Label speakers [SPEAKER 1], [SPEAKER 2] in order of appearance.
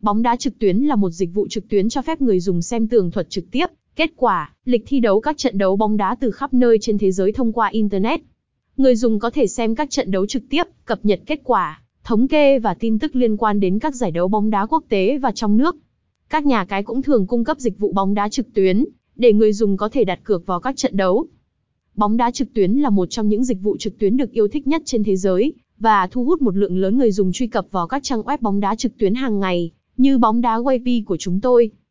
[SPEAKER 1] Bóng đá trực tuyến là một dịch vụ trực tuyến cho phép người dùng xem tường thuật trực tiếp, kết quả, lịch thi đấu các trận đấu bóng đá từ khắp nơi trên thế giới thông qua Internet. Người dùng có thể xem các trận đấu trực tiếp, cập nhật kết quả, thống kê và tin tức liên quan đến các giải đấu bóng đá quốc tế và trong nước. Các nhà cái cũng thường cung cấp dịch vụ bóng đá trực tuyến, để người dùng có thể đặt cược vào các trận đấu. Bóng đá trực tuyến là một trong những dịch vụ trực tuyến được yêu thích nhất trên thế giới, và thu hút một lượng lớn người dùng truy cập vào các trang web bóng đá trực tuyến hàng ngày, như bóng đá Wavy của chúng tôi.